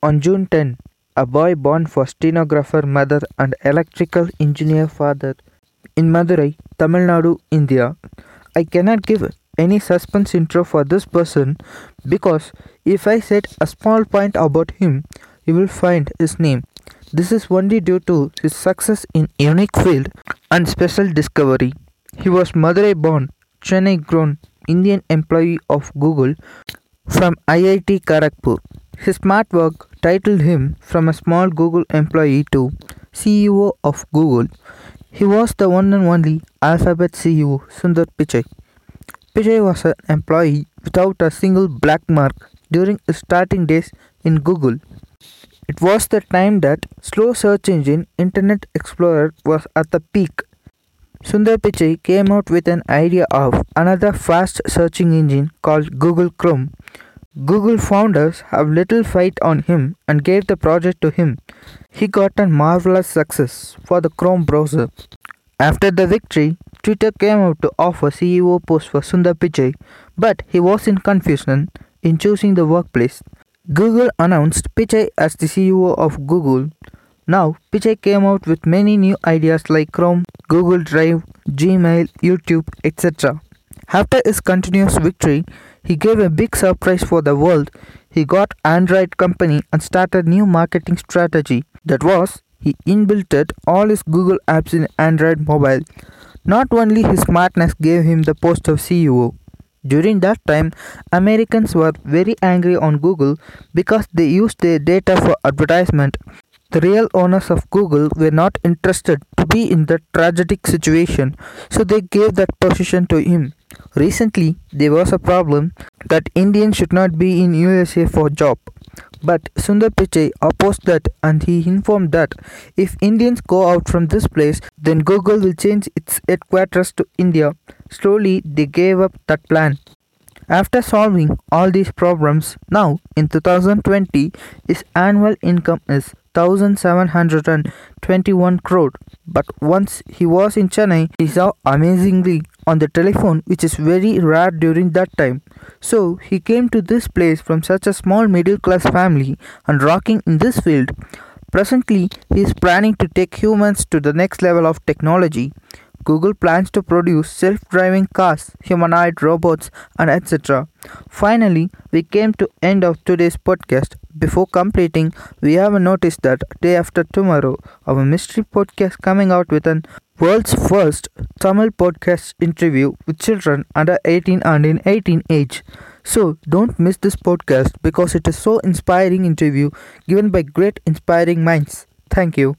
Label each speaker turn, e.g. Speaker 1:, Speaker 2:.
Speaker 1: On June 10, a boy born for stenographer mother and electrical engineer father in Madurai, Tamil Nadu, India. I cannot give any suspense intro for this person because if I said a small point about him, you will find his name. This is only due to his success in unique field and special discovery. He was Madurai born, Chennai grown Indian employee of Google from IIT Kharagpur. His smart work titled him from a small Google employee to CEO of Google. He was the one and only Alphabet CEO Sundar Pichai. Pichai was an employee without a single black mark during his starting days in Google. It was the time that slow search engine Internet Explorer was at the peak. Sundar Pichai came out with an idea of another fast searching engine called Google Chrome. Google founders have little fight on him and gave the project to him. He got a marvelous success for the Chrome browser. After the victory, Twitter came out to offer CEO post for Sundar Pichai, but he was in confusion in choosing the workplace. Google announced Pichai as the CEO of Google. Now, Pichai came out with many new ideas like Chrome, Google Drive, Gmail, YouTube, etc. After his continuous victory, he gave a big surprise for the world. He got Android company and started new marketing strategy. That was he inbuilt all his Google apps in Android mobile. Not only his smartness gave him the post of CEO. During that time, Americans were very angry on Google because they used their data for advertisement. The real owners of Google were not interested to be in that tragic situation, so they gave that position to him. Recently, there was a problem that Indians should not be in USA for job. But Sundar Pichai opposed that and he informed that if Indians go out from this place, then Google will change its headquarters to India. Slowly, they gave up that plan. After solving all these problems, now in 2020, his annual income is 1721 crore. But once he was in Chennai, he saw amazingly on the telephone, which is very rare during that time. So he came to this place from such a small middle class family and rocking in this field. Presently, he is planning to take humans to the next level of technology. Google plans to produce self-driving cars, humanoid robots, and etc. Finally, we came to end of today's podcast. Before completing, we have noticed that day after tomorrow, our mystery podcast coming out with an world's first Tamil podcast interview with children under 18 and in 18 age. So don't miss this podcast because it is so inspiring interview given by great inspiring minds. Thank you.